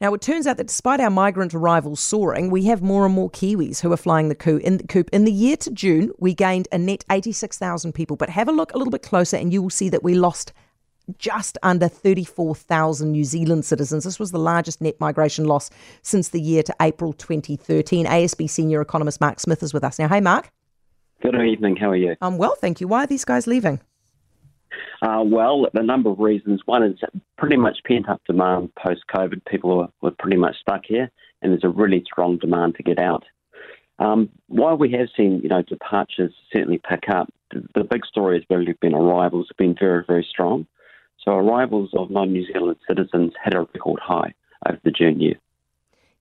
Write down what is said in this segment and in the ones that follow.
Now, it turns out that despite our migrant arrivals soaring, we have more and more Kiwis who are flying the coop. In, the coop. in the year to June, we gained a net 86,000 people. But have a look a little bit closer, and you will see that we lost just under 34,000 New Zealand citizens. This was the largest net migration loss since the year to April 2013. ASB senior economist Mark Smith is with us now. Hey, Mark. Good evening. How are you? I'm well, thank you. Why are these guys leaving? Uh, well, a number of reasons. One is pretty much pent up demand post COVID. People were, were pretty much stuck here, and there's a really strong demand to get out. Um, while we have seen, you know, departures certainly pick up, the, the big story has really been arrivals have been very, very strong. So arrivals of non-New Zealand citizens had a record high over the June year.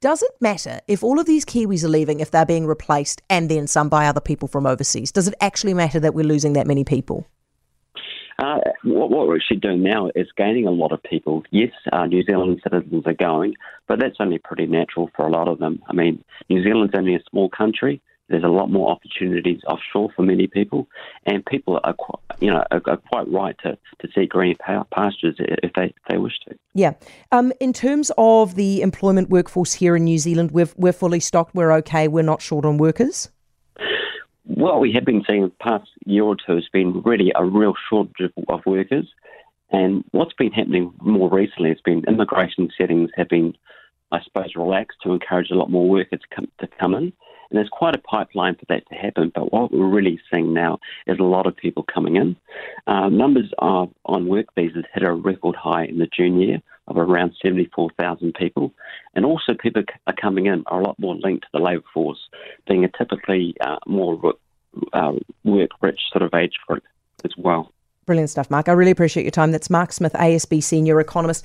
Does it matter if all of these Kiwis are leaving, if they're being replaced and then some by other people from overseas? Does it actually matter that we're losing that many people? Uh, what, what, we're actually doing now is gaining a lot of people. Yes, uh, New Zealand citizens are going, but that's only pretty natural for a lot of them. I mean, New Zealand's only a small country. There's a lot more opportunities offshore for many people, and people are, quite, you know, are, are quite right to, to seek green pastures if they, if they wish to. Yeah. Um, in terms of the employment workforce here in New Zealand, we're, we're fully stocked. We're okay. We're not short on workers what we have been seeing in the past year or two has been really a real shortage of workers. And what's been happening more recently has been immigration settings have been, I suppose, relaxed to encourage a lot more workers to come, to come in. And there's quite a pipeline for that to happen. But what we're really seeing now is a lot of people coming in. Uh, numbers of, on work visas hit a record high in the June year of around 74,000 people. And also, people are coming in are a lot more linked to the labour force, being a typically uh, more uh, work rich sort of age group as well. Brilliant stuff, Mark. I really appreciate your time. That's Mark Smith, ASB Senior Economist.